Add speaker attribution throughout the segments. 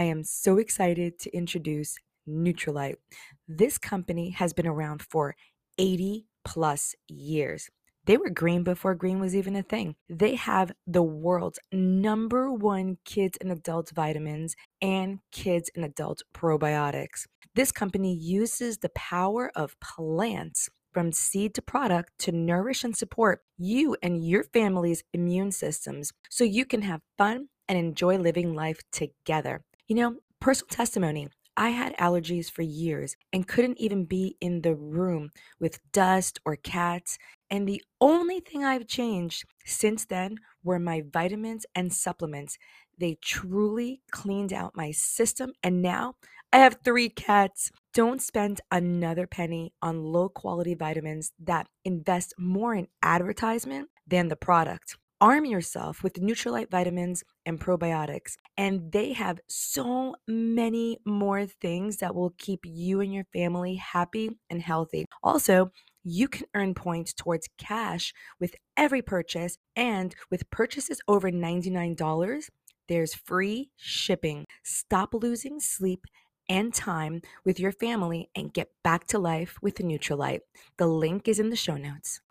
Speaker 1: I am so excited to introduce Nutrilite. This company has been around for 80 plus years. They were green before green was even a thing. They have the world's number one kids and adult vitamins and kids and adult probiotics. This company uses the power of plants from seed to product to nourish and support you and your family's immune systems so you can have fun and enjoy living life together. You know, personal testimony. I had allergies for years and couldn't even be in the room with dust or cats. And the only thing I've changed since then were my vitamins and supplements. They truly cleaned out my system. And now I have three cats. Don't spend another penny on low quality vitamins that invest more in advertisement than the product. Arm yourself with Nutrilite vitamins and probiotics, and they have so many more things that will keep you and your family happy and healthy. Also, you can earn points towards cash with every purchase, and with purchases over $99, there's free shipping. Stop losing sleep and time with your family and get back to life with Nutrilite. The link is in the show notes.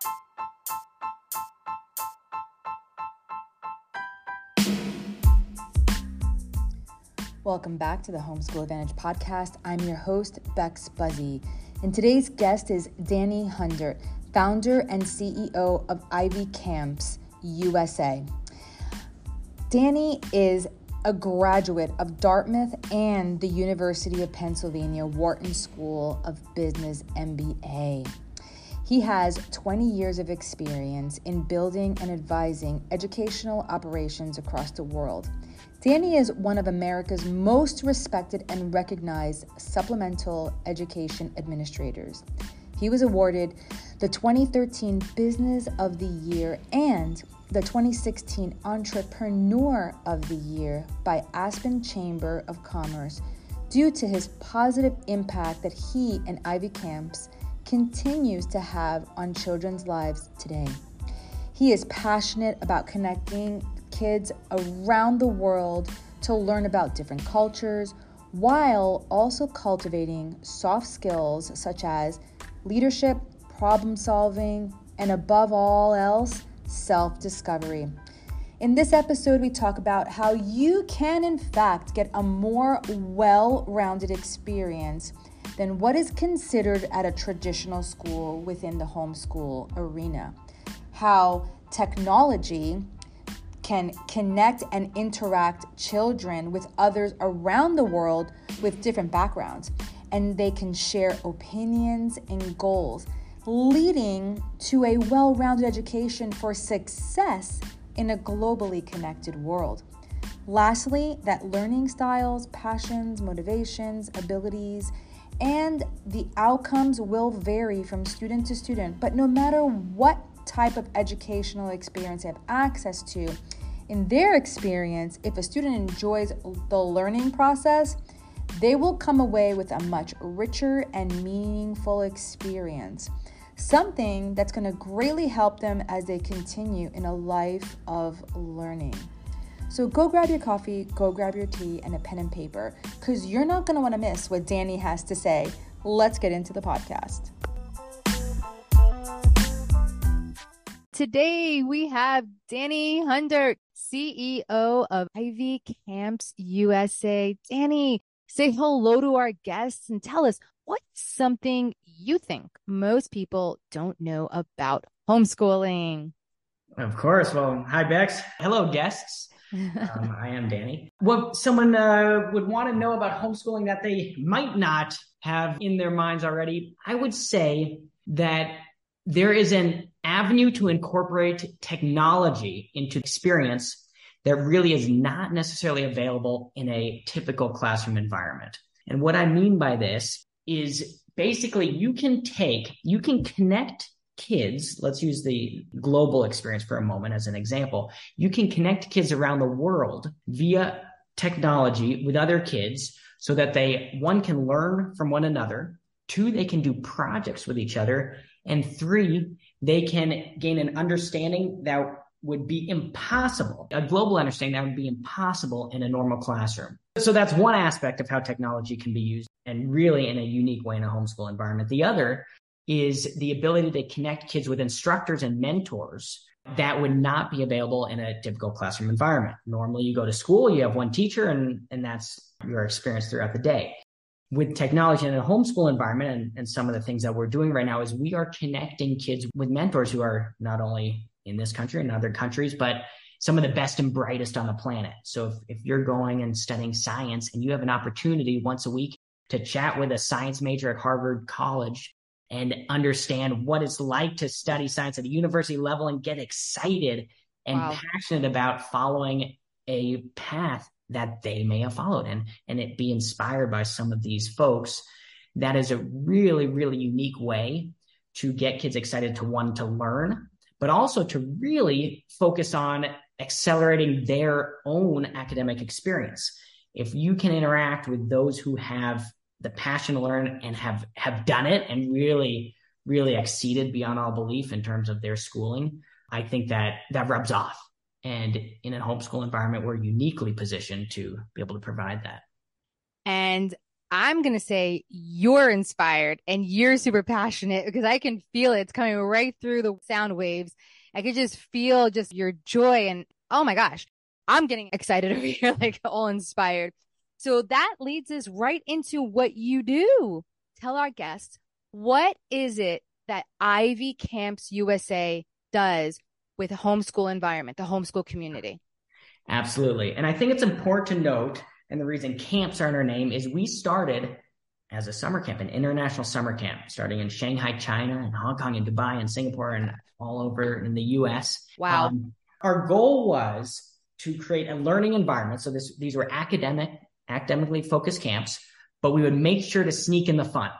Speaker 2: Welcome back to the Homeschool Advantage podcast. I'm your host, Bex Buzzy, and today's guest is Danny Hundert, founder and CEO of Ivy Camps USA. Danny is a graduate of Dartmouth and the University of Pennsylvania Wharton School of Business MBA. He has 20 years of experience in building and advising educational operations across the world. Danny is one of America's most respected and recognized supplemental education administrators. He was awarded the 2013 Business of the Year and the 2016 Entrepreneur of the Year by Aspen Chamber of Commerce due to his positive impact that he and Ivy Camps continues to have on children's lives today. He is passionate about connecting kids around the world to learn about different cultures while also cultivating soft skills such as leadership, problem solving, and above all else, self discovery. In this episode, we talk about how you can, in fact, get a more well rounded experience than what is considered at a traditional school within the homeschool arena. How technology can connect and interact children with others around the world with different backgrounds, and they can share opinions and goals leading to a well rounded education for success in a globally connected world. Lastly, that learning styles, passions, motivations, abilities, and the outcomes will vary from student to student. But no matter what type of educational experience they have access to, in their experience, if a student enjoys the learning process, they will come away with a much richer and meaningful experience something that's going to greatly help them as they continue in a life of learning. So go grab your coffee, go grab your tea, and a pen and paper because you're not going to want to miss what Danny has to say. Let's get into the podcast. Today we have Danny Hundert, CEO of Ivy Camps USA. Danny, say hello to our guests and tell us what's something you think most people don't know about homeschooling?
Speaker 3: Of course. Well, hi, Bex. Hello, guests. Um, I am Danny. What someone uh, would want to know about homeschooling that they might not have in their minds already, I would say that there is an avenue to incorporate technology into experience that really is not necessarily available in a typical classroom environment. And what I mean by this is basically you can take, you can connect kids. Let's use the global experience for a moment as an example. You can connect kids around the world via technology with other kids so that they, one, can learn from one another. Two, they can do projects with each other. And three, they can gain an understanding that would be impossible. A global understanding that would be impossible in a normal classroom. So that's one aspect of how technology can be used and really in a unique way in a homeschool environment. The other is the ability to connect kids with instructors and mentors that would not be available in a typical classroom environment. Normally you go to school, you have one teacher and, and that's your experience throughout the day. With technology in a homeschool environment and, and some of the things that we're doing right now is we are connecting kids with mentors who are not only in this country and other countries, but some of the best and brightest on the planet. So if, if you're going and studying science and you have an opportunity once a week to chat with a science major at Harvard College and understand what it's like to study science at a university level and get excited and wow. passionate about following a path that they may have followed and and it be inspired by some of these folks that is a really really unique way to get kids excited to want to learn but also to really focus on accelerating their own academic experience. If you can interact with those who have the passion to learn and have have done it and really really exceeded beyond all belief in terms of their schooling, I think that that rubs off. And in a homeschool environment, we're uniquely positioned to be able to provide that.
Speaker 2: And I'm going to say you're inspired and you're super passionate because I can feel it. It's coming right through the sound waves. I could just feel just your joy and oh my gosh, I'm getting excited over here, like all inspired. So that leads us right into what you do. Tell our guests, what is it that Ivy Camps USA does with a homeschool environment, the homeschool community?
Speaker 3: Absolutely. And I think it's important to note and the reason camps are in our name is we started as a summer camp, an international summer camp, starting in Shanghai, China, and Hong Kong, and Dubai, and Singapore, and all over in the US.
Speaker 2: Wow. Um,
Speaker 3: our goal was to create a learning environment. So this, these were academic, academically focused camps, but we would make sure to sneak in the fun.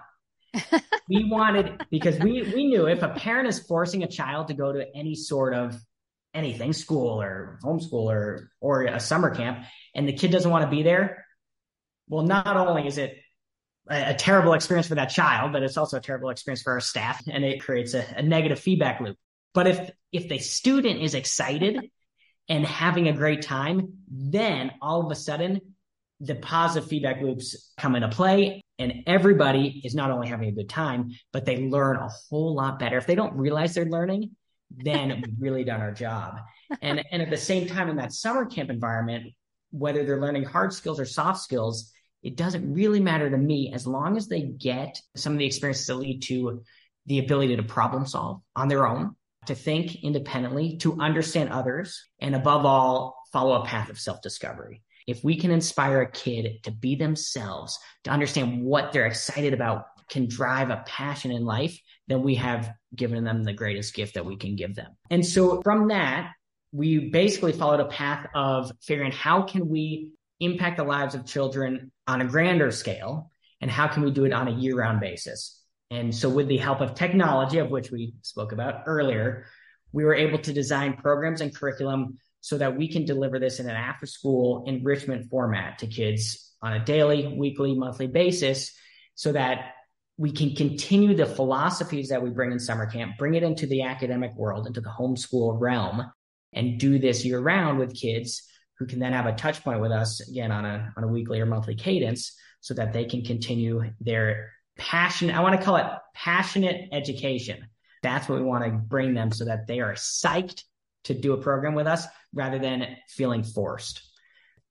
Speaker 3: we wanted because we we knew if a parent is forcing a child to go to any sort of anything, school or homeschool or or a summer camp, and the kid doesn't want to be there, well, not only is it a, a, terrible experience for that child, but it's also a terrible experience for our staff, and it creates a, a negative feedback loop. But if if the student is excited and having a great time, then all of a sudden the positive feedback loops come into play and everybody is not only having a good time, but they learn a whole lot better. If they don't realize they're learning, then we've really done our job. And, and at the same time, in that summer camp environment, whether they're learning hard skills or soft skills, it doesn't really matter to me as long as they get some of the experiences that lead to the ability to problem solve on their own, to think independently, to understand others, and above all, follow a path of self discovery. If we can inspire a kid to be themselves, to understand what they're excited about, can drive a passion in life, then we have given them the greatest gift that we can give them. And so from that, we basically followed a path of figuring how can we impact the lives of children on a grander scale and how can we do it on a year-round basis. And so with the help of technology of which we spoke about earlier, we were able to design programs and curriculum so that we can deliver this in an after school enrichment format to kids on a daily, weekly, monthly basis so that we can continue the philosophies that we bring in summer camp, bring it into the academic world, into the homeschool realm, and do this year round with kids who can then have a touch point with us again on a, on a weekly or monthly cadence so that they can continue their passion. I want to call it passionate education. That's what we want to bring them so that they are psyched to do a program with us rather than feeling forced.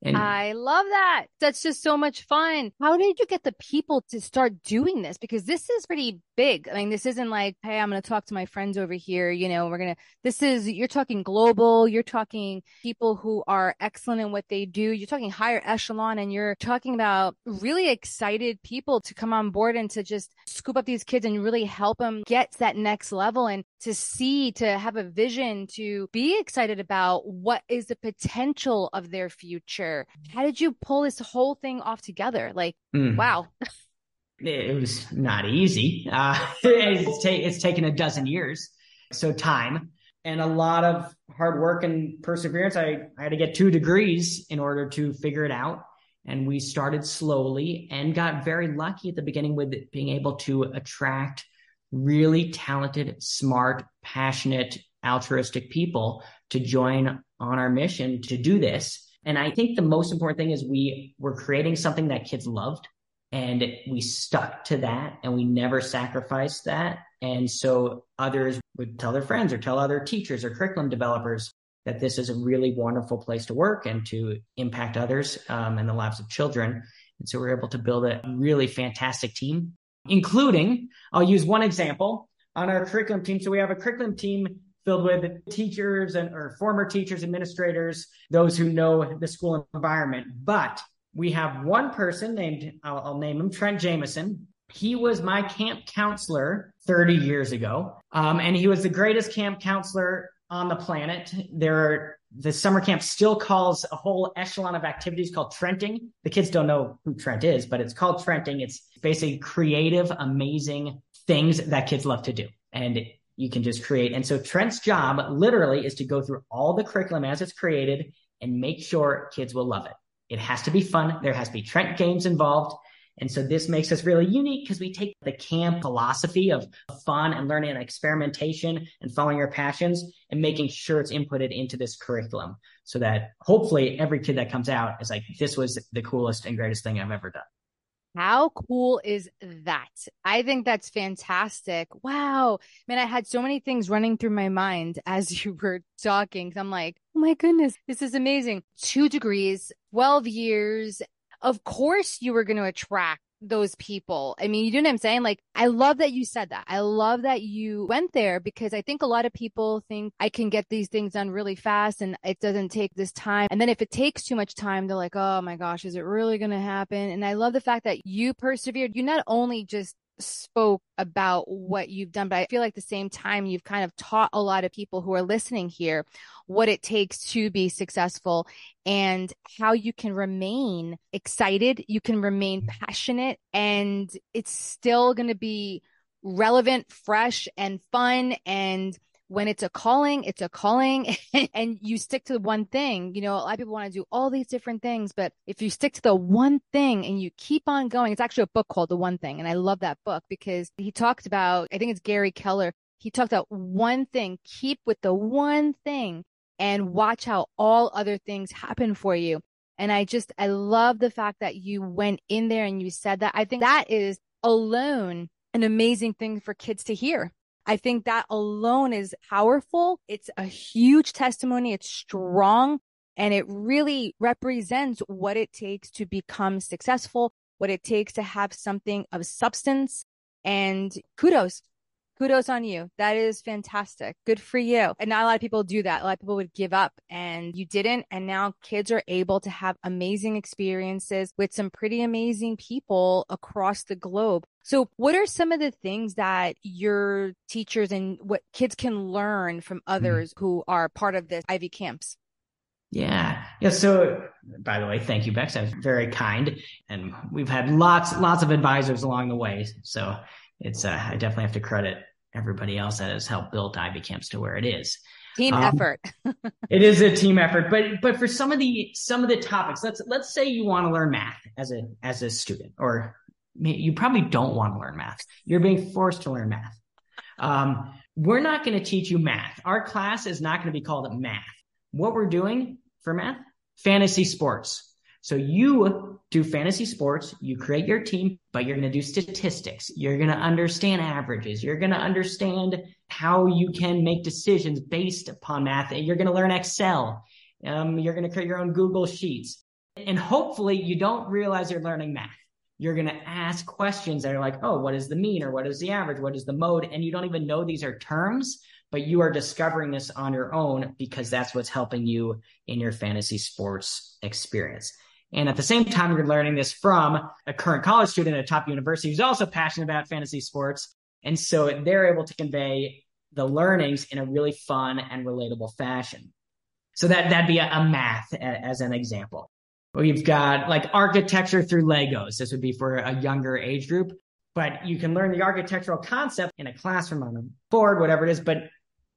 Speaker 2: I love that. That's just so much fun. How did you get the people to start doing this? Because this is pretty big. I mean, this isn't like, hey, I'm going to talk to my friends over here. You know, we're going to, this is, you're talking global. You're talking people who are excellent in what they do. You're talking higher echelon and you're talking about really excited people to come on board and to just scoop up these kids and really help them get to that next level and to see, to have a vision, to be excited about what is the potential of their future. How did you pull this whole thing off together? Like, mm. wow.
Speaker 3: it was not easy. Uh, it's, ta- it's taken a dozen years. So time and a lot of hard work and perseverance. I, I had to get two degrees in order to figure it out. And we started slowly and got very lucky at the beginning with being able to attract really talented, smart, passionate altruistic people to join on our mission to do this. And I think the most important thing is we were creating something that kids loved and we stuck to that and we never sacrificed that. And so others would tell their friends or tell other teachers or curriculum developers that this is a really wonderful place to work and to impact others um, and the lives of children. And so we're able to build a really fantastic team, including, I'll use one example on our curriculum team. So we have a curriculum team filled with teachers and or former teachers, administrators, those who know the school environment. But we have one person named, I'll, I'll name him Trent Jameson. He was my camp counselor 30 years ago. Um, and he was the greatest camp counselor on the planet. There are the summer camp still calls a whole echelon of activities called Trenting. The kids don't know who Trent is, but it's called Trenting. It's basically creative, amazing things that kids love to do. And you can just create. And so Trent's job literally is to go through all the curriculum as it's created and make sure kids will love it. It has to be fun. There has to be Trent games involved. And so this makes us really unique because we take the camp philosophy of fun and learning and experimentation and following your passions and making sure it's inputted into this curriculum so that hopefully every kid that comes out is like, this was the coolest and greatest thing I've ever done.
Speaker 2: How cool is that? I think that's fantastic. Wow. Man, I had so many things running through my mind as you were talking. I'm like, oh my goodness, this is amazing. Two degrees, 12 years. Of course, you were going to attract those people. I mean, you know what I'm saying? Like, I love that you said that. I love that you went there because I think a lot of people think I can get these things done really fast and it doesn't take this time. And then if it takes too much time, they're like, oh my gosh, is it really going to happen? And I love the fact that you persevered. You not only just spoke about what you've done, but I feel like the same time you've kind of taught a lot of people who are listening here what it takes to be successful and how you can remain excited, you can remain passionate, and it's still going to be relevant, fresh, and fun and when it's a calling, it's a calling and you stick to the one thing. You know, a lot of people want to do all these different things, but if you stick to the one thing and you keep on going, it's actually a book called The One Thing. And I love that book because he talked about, I think it's Gary Keller. He talked about one thing, keep with the one thing and watch how all other things happen for you. And I just, I love the fact that you went in there and you said that. I think that is alone an amazing thing for kids to hear I think that alone is powerful. It's a huge testimony. It's strong and it really represents what it takes to become successful, what it takes to have something of substance and kudos kudos on you. That is fantastic. Good for you. And not a lot of people do that. A lot of people would give up and you didn't. And now kids are able to have amazing experiences with some pretty amazing people across the globe. So what are some of the things that your teachers and what kids can learn from mm-hmm. others mm-hmm. who are part of the Ivy camps?
Speaker 3: Yeah. Yeah. So by the way, thank you, Bex. That was very kind. And we've had lots, lots of advisors along the way. So it's, uh, I definitely have to credit everybody else that has helped build Ivy Camps to where it is.
Speaker 2: Team um, effort.
Speaker 3: it is a team effort, but but for some of the some of the topics, let's let's say you want to learn math as a as a student, or you probably don't want to learn math. You're being forced to learn math. Um, we're not going to teach you math. Our class is not going to be called math. What we're doing for math, fantasy sports. So you do fantasy sports, you create your team, but you're going to do statistics. You're going to understand averages. You're going to understand how you can make decisions based upon math. You're going to learn Excel. Um, you're going to create your own Google Sheets. And hopefully you don't realize you're learning math. You're going to ask questions that are like, oh, what is the mean or what is the average? What is the mode? And you don't even know these are terms, but you are discovering this on your own because that's what's helping you in your fantasy sports experience. And at the same time, you're learning this from a current college student at a top university who's also passionate about fantasy sports. And so they're able to convey the learnings in a really fun and relatable fashion. So that, that'd be a, a math a, as an example. We've got like architecture through Legos. This would be for a younger age group, but you can learn the architectural concept in a classroom on a board, whatever it is. But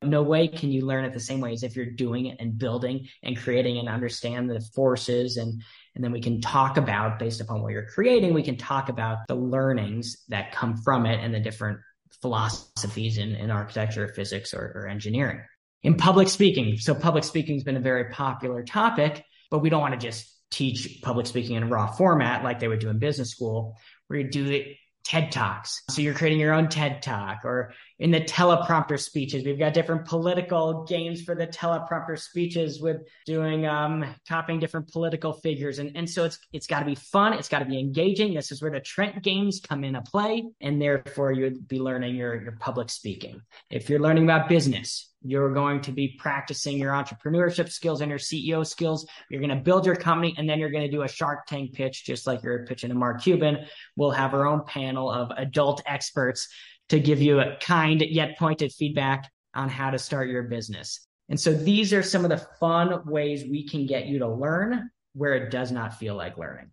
Speaker 3: no way can you learn it the same way as if you're doing it and building and creating and understand the forces and and then we can talk about based upon what you're creating we can talk about the learnings that come from it and the different philosophies in, in architecture physics or, or engineering in public speaking. So public speaking has been a very popular topic, but we don't want to just teach public speaking in a raw format like they would do in business school. We're going to do it TED Talks. So you're creating your own TED Talk or in the teleprompter speeches. We've got different political games for the teleprompter speeches with doing um copying different political figures. And, and so it's it's gotta be fun, it's gotta be engaging. This is where the Trent games come into play, and therefore you'd be learning your, your public speaking. If you're learning about business, you're going to be practicing your entrepreneurship skills and your CEO skills. You're going to build your company and then you're going to do a Shark Tank pitch, just like you're pitching to Mark Cuban. We'll have our own panel of adult experts to give you a kind yet pointed feedback on how to start your business. And so these are some of the fun ways we can get you to learn where it does not feel like learning.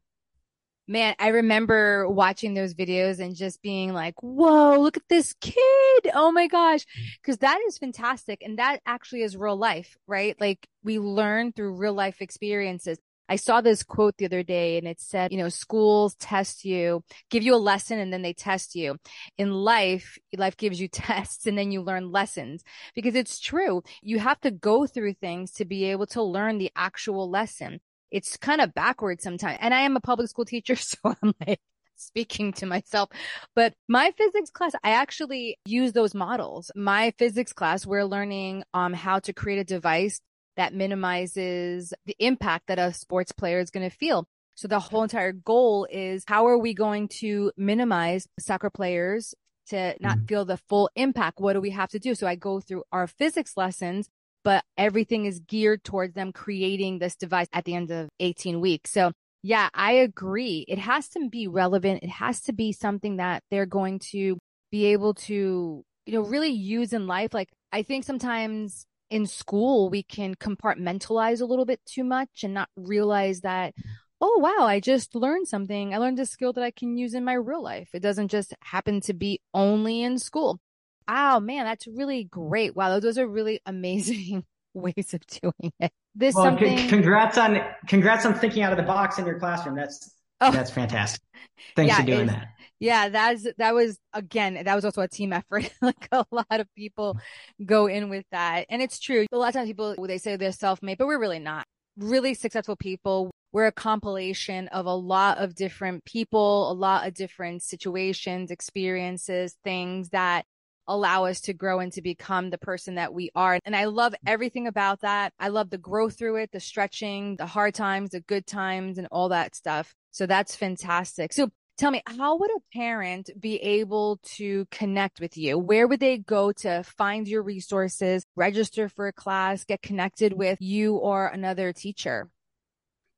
Speaker 2: Man, I remember watching those videos and just being like, whoa, look at this kid. Oh my gosh. Mm-hmm. Cause that is fantastic. And that actually is real life, right? Like we learn through real life experiences. I saw this quote the other day and it said, you know, schools test you, give you a lesson and then they test you. In life, life gives you tests and then you learn lessons because it's true. You have to go through things to be able to learn the actual lesson it's kind of backwards sometimes. And I am a public school teacher, so I'm like speaking to myself. But my physics class, I actually use those models. My physics class, we're learning um how to create a device that minimizes the impact that a sports player is going to feel. So the whole entire goal is how are we going to minimize soccer players to not mm-hmm. feel the full impact? What do we have to do? So I go through our physics lessons but everything is geared towards them creating this device at the end of 18 weeks. So yeah, I agree. It has to be relevant. It has to be something that they're going to be able to, you know, really use in life. Like I think sometimes in school, we can compartmentalize a little bit too much and not realize that, oh, wow, I just learned something. I learned a skill that I can use in my real life. It doesn't just happen to be only in school. Wow, man, that's really great. Wow, those are really amazing ways of doing it. This well, something.
Speaker 3: C- congrats on congrats on thinking out of the box in your classroom. That's oh. that's fantastic. Thanks yeah, for doing that.
Speaker 2: Yeah, that's that was again that was also a team effort. like a lot of people go in with that, and it's true. A lot of times people they say they're self-made, but we're really not. Really successful people. We're a compilation of a lot of different people, a lot of different situations, experiences, things that allow us to grow and to become the person that we are. And I love everything about that. I love the growth through it, the stretching, the hard times, the good times, and all that stuff. So that's fantastic. So tell me, how would a parent be able to connect with you? Where would they go to find your resources, register for a class, get connected with you or another teacher?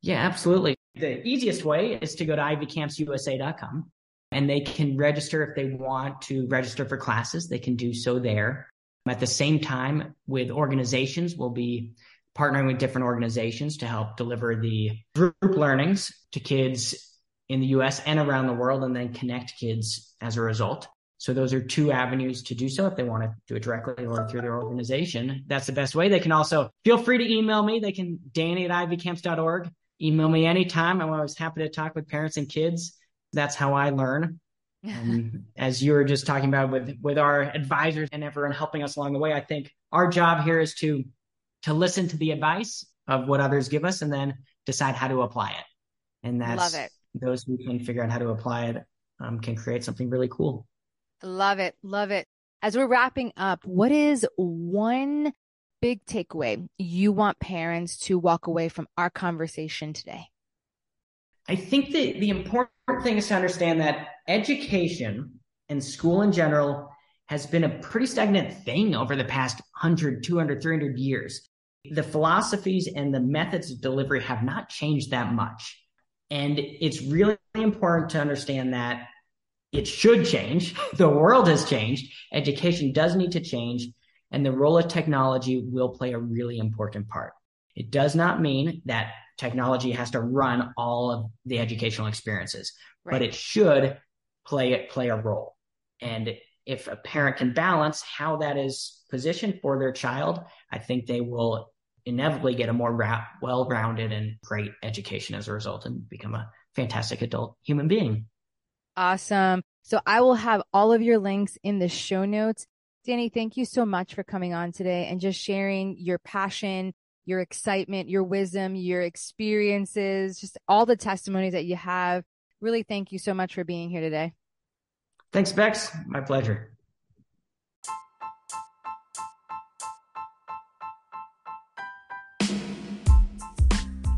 Speaker 3: Yeah, absolutely. The easiest way is to go to ivycampsusa.com and they can register if they want to register for classes. They can do so there. At the same time, with organizations, we'll be partnering with different organizations to help deliver the group learnings to kids in the US and around the world, and then connect kids as a result. So those are two avenues to do so if they want to do it directly or through their organization. That's the best way. They can also feel free to email me. They can Danny at ivcamps.org. Email me anytime. I'm always happy to talk with parents and kids that's how I learn. Um, and as you were just talking about with with our advisors and everyone helping us along the way, I think our job here is to to listen to the advice of what others give us and then decide how to apply it. And that's Love it. Those who can figure out how to apply it um, can create something really cool.
Speaker 2: Love it. Love it. As we're wrapping up, what is one big takeaway you want parents to walk away from our conversation today?
Speaker 3: I think that the important thing is to understand that education and school in general has been a pretty stagnant thing over the past 100, 200, 300 years. The philosophies and the methods of delivery have not changed that much. And it's really important to understand that it should change. The world has changed. Education does need to change. And the role of technology will play a really important part. It does not mean that technology has to run all of the educational experiences, right. but it should play it play a role. And if a parent can balance how that is positioned for their child, I think they will inevitably get a more ra- well-rounded and great education as a result and become a fantastic adult human being.
Speaker 2: Awesome. So I will have all of your links in the show notes.
Speaker 4: Danny, thank you so much for coming on today and just sharing your passion, your excitement, your wisdom, your experiences, just all the testimonies that you have. Really, thank you so much for being here today.
Speaker 3: Thanks, Bex. My pleasure.